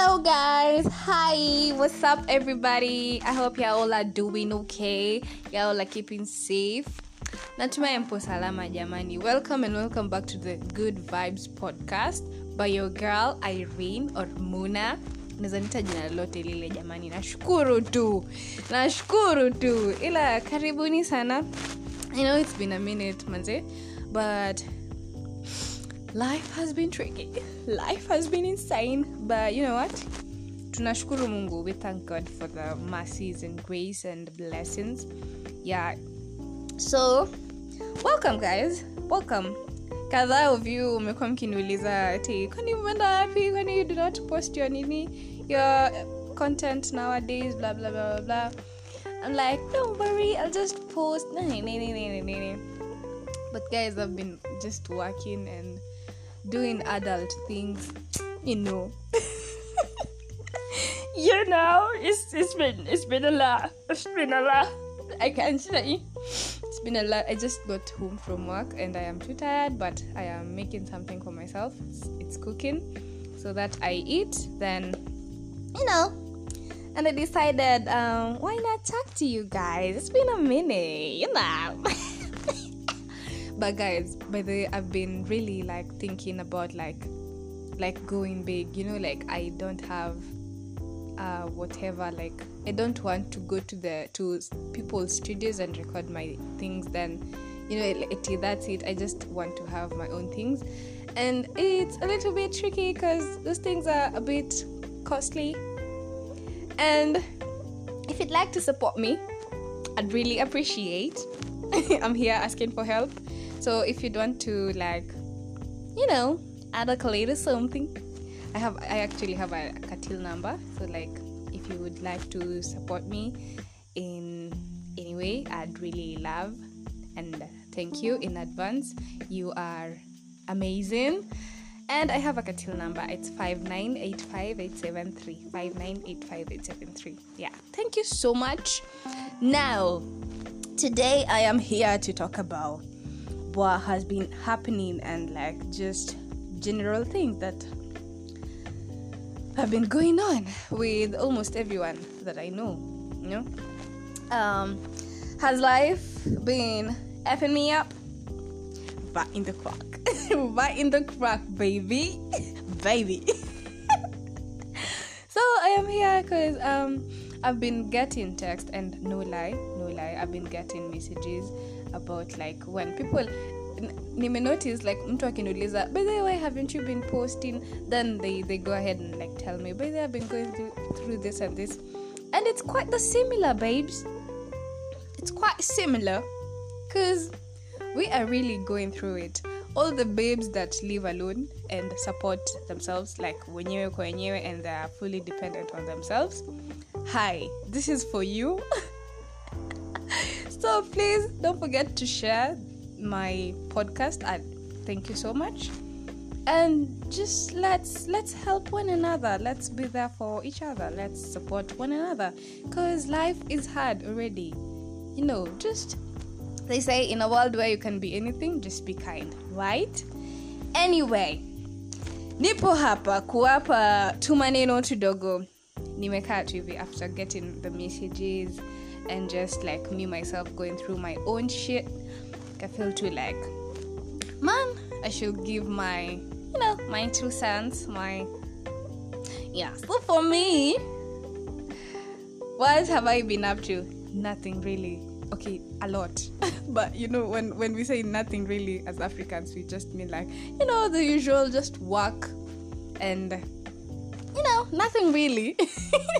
Hello, guys. Hi. What's up, everybody? I hope y'all are doing okay. Y'all are keeping safe. Natumai mpo salama jamani. Welcome and welcome back to the Good Vibes podcast by your girl Irene or Muna. Naweza jina lolote lile jamani. Nashukuru tu. Nashukuru tu. Ila karibuni sana. I know it's been a minute manze, but life has been tricky. Life has been insane but you know what? Tunashukuru mungu we thank god for the mercies and grace and blessings. Yeah. So welcome guys. Welcome. Kadhaa of you umekuwa mkiniuliza ati kwani umeenda wapi? Kwani you do not post your nini your content nowadays? Blah blah blah blah blah. I'm like don't worry i'll just post. Nini, nini, nini. but guys i've been just working and doing adult things you know. You know it's it's been it's been a lot. It's been a lot. I can't say. It's been a lot. I just got home from work and i am too tired but i am making something for myself. It's, it's cooking. So that i eat then you know. And i decided um, why not talk to you guys? It's been a minute you know but guys by the way i've been really like thinking about like like going big you know like i don't have uh whatever like i don't want to go to the to people's studios and record my things then you know it, that's it. I just want to have my own things. And it's a little bit tricky because those things are a bit costly. And if you'd like to support me i'd really appreciate i'm here asking for help so if you want to like you know add a collate or something i have i actually have a, katil number. So like if you would like to support me in any way i'd really love and thank you in advance. You are amazing. And i have a katil number. It's 5985873 5985873 yeah. Thank you so much. Now today i am here to talk about what has been happening and like just general things that have been going on with almost everyone that I know. You know, um, has life been effing me up? Back in the crack, back in the crack, baby, baby. so I am here because um, I've been getting text and no lie, no lie, I've been getting messages about like when people nime notice like mtu akiniuliza by the way why haven't you been posting? Then they, they go ahead and like tell me by the i've been going through, through this and this. And it's quite the similar babes. It's quite similar because we are really going through it. All the babes that live alone and support themselves like wenyewe kwa wenyewe and they are fully dependent on themselves. Hi this is for you so please don't forget to share my podcast. I thank you so much. And just let's let's help one another. Let's be there for each other. Let's support one another. Because life is hard already. You know just they say in a world where you can be anything just be kind right? Anyway nipo hapa kuwapa tu maneno tudogo. Nimekaa tu hivi after getting the messages and just like me myself going through my own shit I feel too like, man, I should give my, you know, my two cents, my, yeah. So for me, what have I been up to? Nothing really. Okay, a lot. but you know, when when we say nothing really as Africans, we just mean like, you know, the usual, just work and you know, nothing really.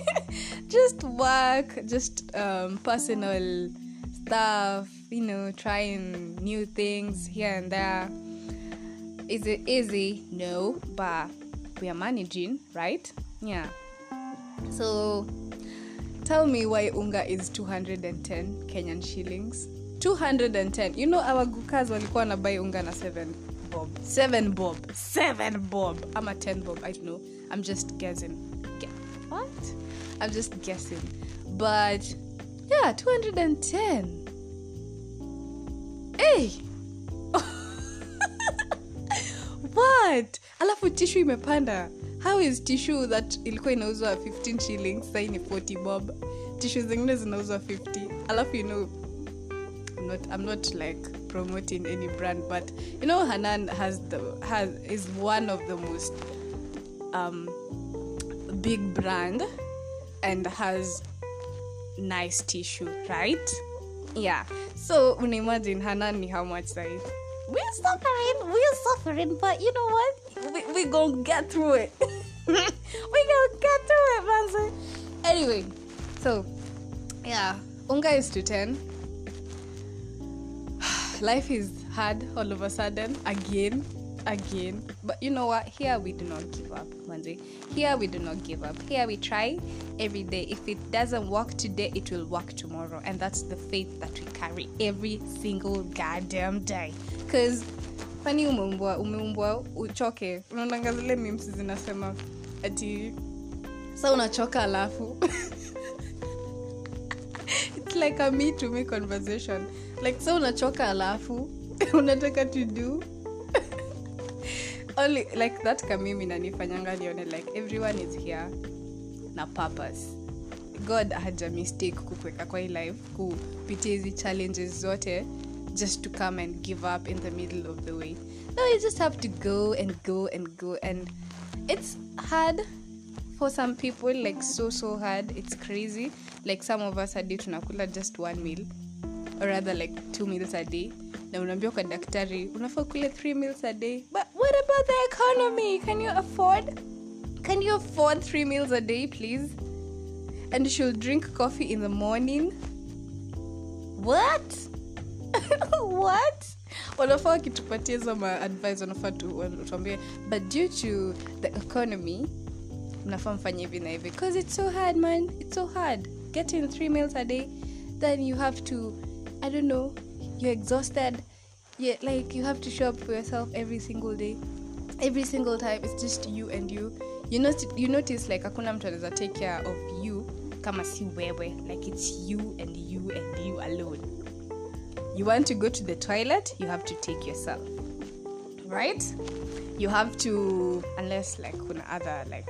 just work, just um, personal stuff, you know, trying new things here and there. Is it easy? No, but we are managing, right? Yeah. So tell me why unga is 210 Kenyan shillings. 210. You know our gukas walikuwa na buy unga na 7 bob. seven bob. seven bob. I'm a 10 bob. I don't know. I'm just guessing. What? I'm just guessing. But yeah, 210. Hey! what alafu tishu imepanda how is tissue that ilikuwa inauzwa 15 shillings sai ni 40 bob tissue zingine zinauzwa 50 alafu you know I'm not, I'm not like promoting any brand but you know hanan has the has is one of the most um big brand and has nice tissue right? Yeah. So unaimagine hanan how much size we're suffering we're suffering but you know what? We, we gonna get through it. We gonna get through it man anyway so yeah. Unga is to 10 life is hard all of a sudden again again. But you know what? Here we do not give up manzi. Here we do not give up. Here we try every day. If it doesn't work today it will work tomorrow. And that's the faith that we carry every single goddamn day. Because fani umeumbwa umeumbwa uchoke? Unaonanga zile memes zinasema ati sa unachoka alafu? It's like a me to me conversation like so unachoka alafu unataka to do. Only like that kamimi nanifanyanga nione like everyone is here na purpose. God haja mistake kukweka kwa life kupitia hizi challenges zote just to come and give up in the middle of the way. No you just have to go and go and go and it's hard for some people like so so hard. It's crazy. Like some of us hadi tunakula just one meal or rather like two meals a day. Na unaambia kwa daktari unafaa kule three meals a day. But what about the economy? Can you afford can you afford three meals a day please? And you should drink coffee in the morning. What? What? Wanafaa wakitupatia hizo maadvice wanafaa tuambie but due to the economy mnafaa mfanye hivi na hivi. Because it's so hard man. It's so hard. Getting three meals a day then you have to i don't know. You're exhausted. Yeah like you have to show up for yourself every single day. Every single time it's just you and you. You, not, you notice like hakuna mtu anaweza take care of you kama si wewe. Like it's you and you and you alone. You want to go to the toilet you have to take yourself. Right? You have to unless like kuna other like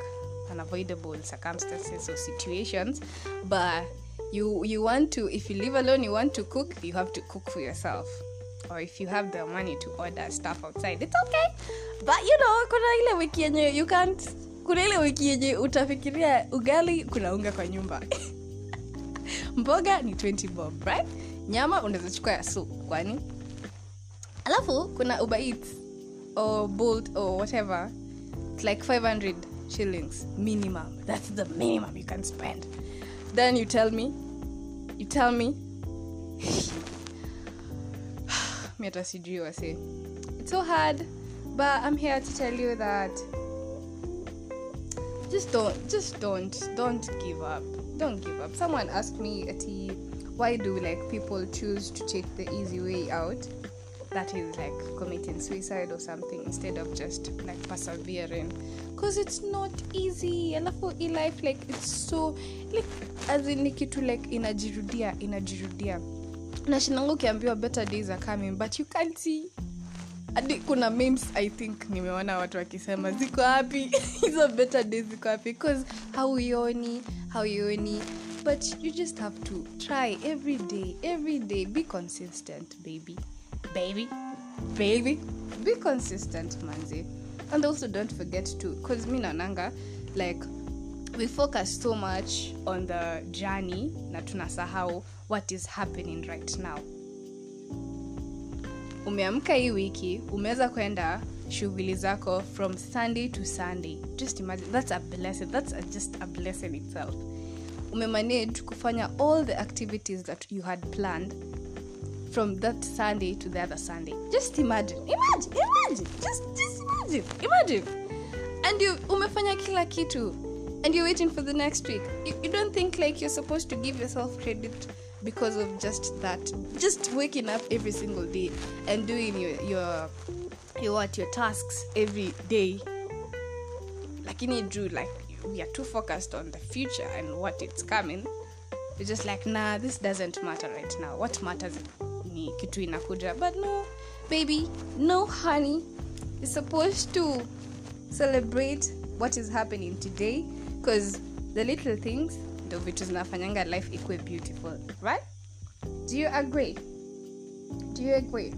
unavoidable circumstances or situations but you you want to if you live alone you want to cook you have to cook for yourself. Or if you have the money to order stuff outside it's okay. But you know kuna ile wiki yenye you can't kuna ile wiki yenye utafikiria ugali kuna unga kwa nyumba. Mboga ni 20 bob right? Nyama unaweza chukua ya soup kwani? Alafu kuna uber eats or bolt or whatever. Like 500 shillings minimum. That's the minimum you can spend then you tell me. You tell me. It's so hard but i'm here to tell you that just don't just don't don't give up. Don't give up. Someone asked me ati why do like people choose to take the easy way out that is like committing suicide or something instead of just like persevering. Because it's not easy. Alafu i life like it's so like as in ni like inajirudia inajirudia. Nashinanga ukiambiwa better days are coming but you can't see. Hadi kuna memes i think nimeona watu wakisema ziko hapi hizo better days ziko hapi because hauioni hauioni but you just have to try every day every day. Be consistent baby baby. Baby. Be consistent manzi. And also don't forget to because mi naonanga like we focus so much on the journey na tunasahau what is happening right now. Umeamka hii wiki umeweza kwenda shughuli zako from sunday to sunday. Just imagine that's a blessing that's a, just a blessing itself. Umemanage kufanya all the activities that you had planned from that sunday to the other sunday. Just imagine imagine imagine just, just imagine imagine. And you umefanya kila kitu and you're waiting for the next week. You, you don't think like you're supposed to give yourself credit because of just that? Just waking up every single day and doing your your your what your tasks every day. Lakini juu like we are too focused on the future and what it's coming. You're just like nah this doesn't matter right now. What matters ni kitu inakuja. But no baby no honey. You're supposed to celebrate what is happening today because the little things ndo vitu zinafanyanga life ikuwe beautiful right? Do you agree? Do you agree?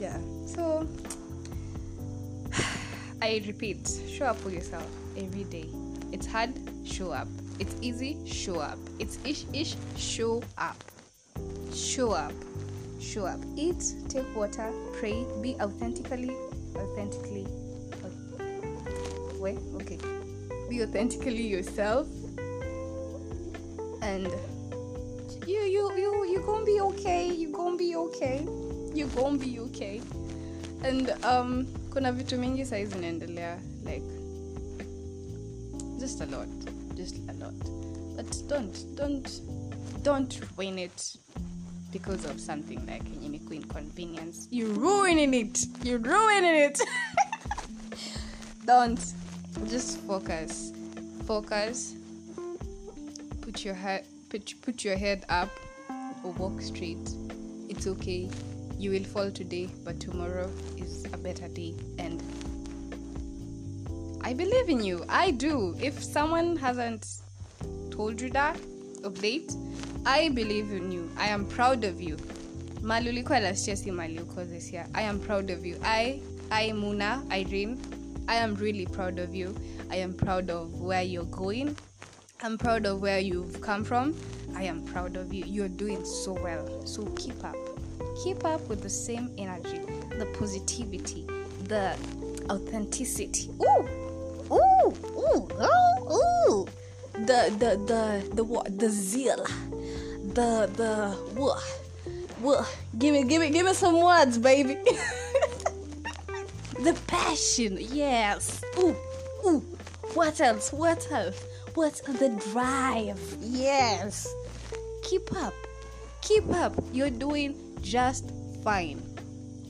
Yeah. So i repeat show up for yourself every day. It's hard show up. It's easy show up. It's ish ish show up. Show up show up. Eat take water pray be authentically authentically wait okay. Be authentically yourself and you you you you gonna be okay you gonna be okay you gonna be okay. And um kuna vitu mingi sai zinaendelea like just a lot just a lot. But don't don't don't ruin it because of something like yenye imekuwa inconvenience You're ruining it. You're ruining it. Don't. Just focus. Focus. Put your head put, put your head up or walk straight. It's okay. You will fall today but tomorrow is a better day. And i believe in you. I do. If someone hasn't told you that of late i believe in you. I am proud of you. Mali ulikuwa last year si this year. I am proud of you. I i muna irene i am really proud of you. I am proud of where you're going. I'm proud of where you've come from. I am proud of you. You're doing so well. So keep up. Keep up with the same energy the positivity the authenticity. Ooh! Ooh! Ooh! Ooh, ooh. the the the the what the zeal the the what what give me give me give me some words baby. The passion yes. Ooh ooh. What else what else? What's the drive? Yes. Keep up keep up. You're doing just fine.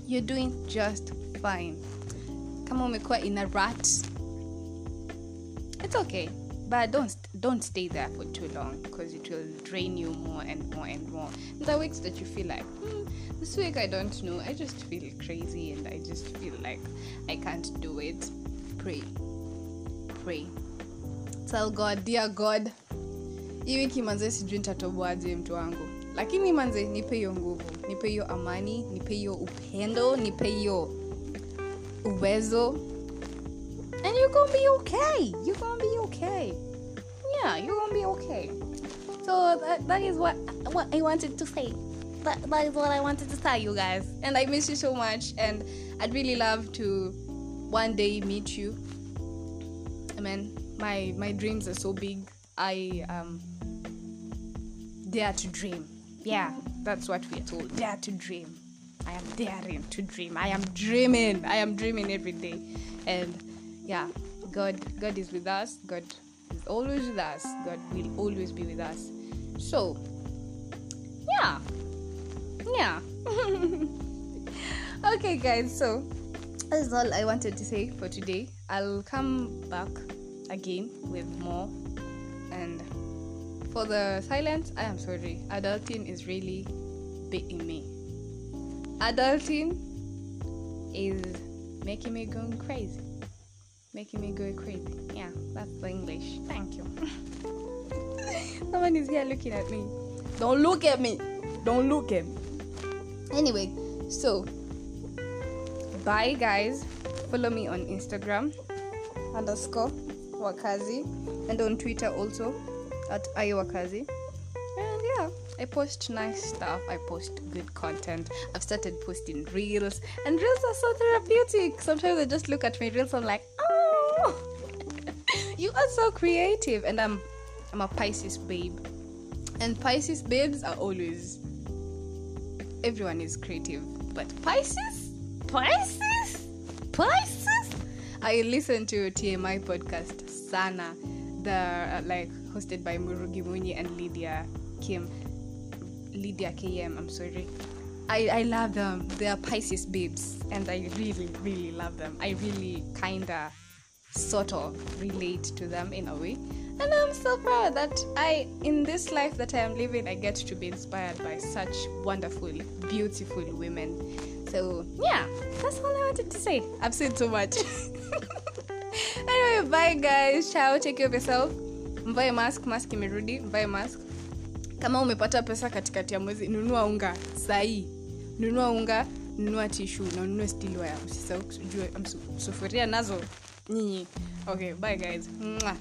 You're doing just fine. Come on make umekuwa in a rat it's okay but don't don't stay there for too long because it will drain you more and more and more. The weeks that you feel like hmm, this week i don't know. I just feel crazy and i just feel like i can't do it. Pray. Pray. Tell god dear god hii wiki manze sijui nitatoboaje mtu wangu. Lakini manze nipe hiyo nguvu nipe hiyo amani nipe hiyo upendo nipe hiyo uwezo. And you're gonna be okay. You're gonna be okay yeah you're gonna be okay. So that, that is what what i wanted to say. That, that is what i wanted to tell you guys. And i miss you so much. And i'd really love to one day meet you. I mean my my dreams are so big. I um dare to dream. Yeah that's what we are told. Dare to dream. I am daring to dream. I am dreaming. I am dreaming every day. And yeah god god is with us. God always with us. God will always be with us. So yeah. Yeah. Okay guys so that's all i wanted to say for today. I'll come back again with more. And for the silence i am sorry. Adulting is really beating me. Adulting is making me going crazy making me go crazy. Yeah that's the english. Thank you. Someone is here looking at me. Don't look at me. Don't look at me. Anyway so bye guys. Follow me on instagram underscore wakazi and on twitter also at iwakazi and yeah i post nice stuff. I post good content. I've started posting reels and reels are so therapeutic. Sometimes i just look at my reels i'm like are so creative. And i'm i'm a pisces babe. And pisces babes are always everyone is creative. But pisces? Pisces? Pisces? I listen to tmi podcast sana the uh, like hosted by murugi munyi and lydia kim. Lydia km i'm sorry. I, I love them. They are pisces babes. And i really really love them. I really kinda sort of relate to them in a way. And i'm so proud that i in this life that i am living i get to be inspired by such wonderful beautiful women. So yeah that's all i wanted to say. I've said so much. Anyway bye guys. Ciao. Take care of yourself. Mvae mask. Mask imerudi. Mvae mask. Kama umepata pesa katikati ya mwezi nunua unga. Sahii nunua unga nunua tishu na ununue stilwaya usisahau sufuria nazo okay bye guys Mwah.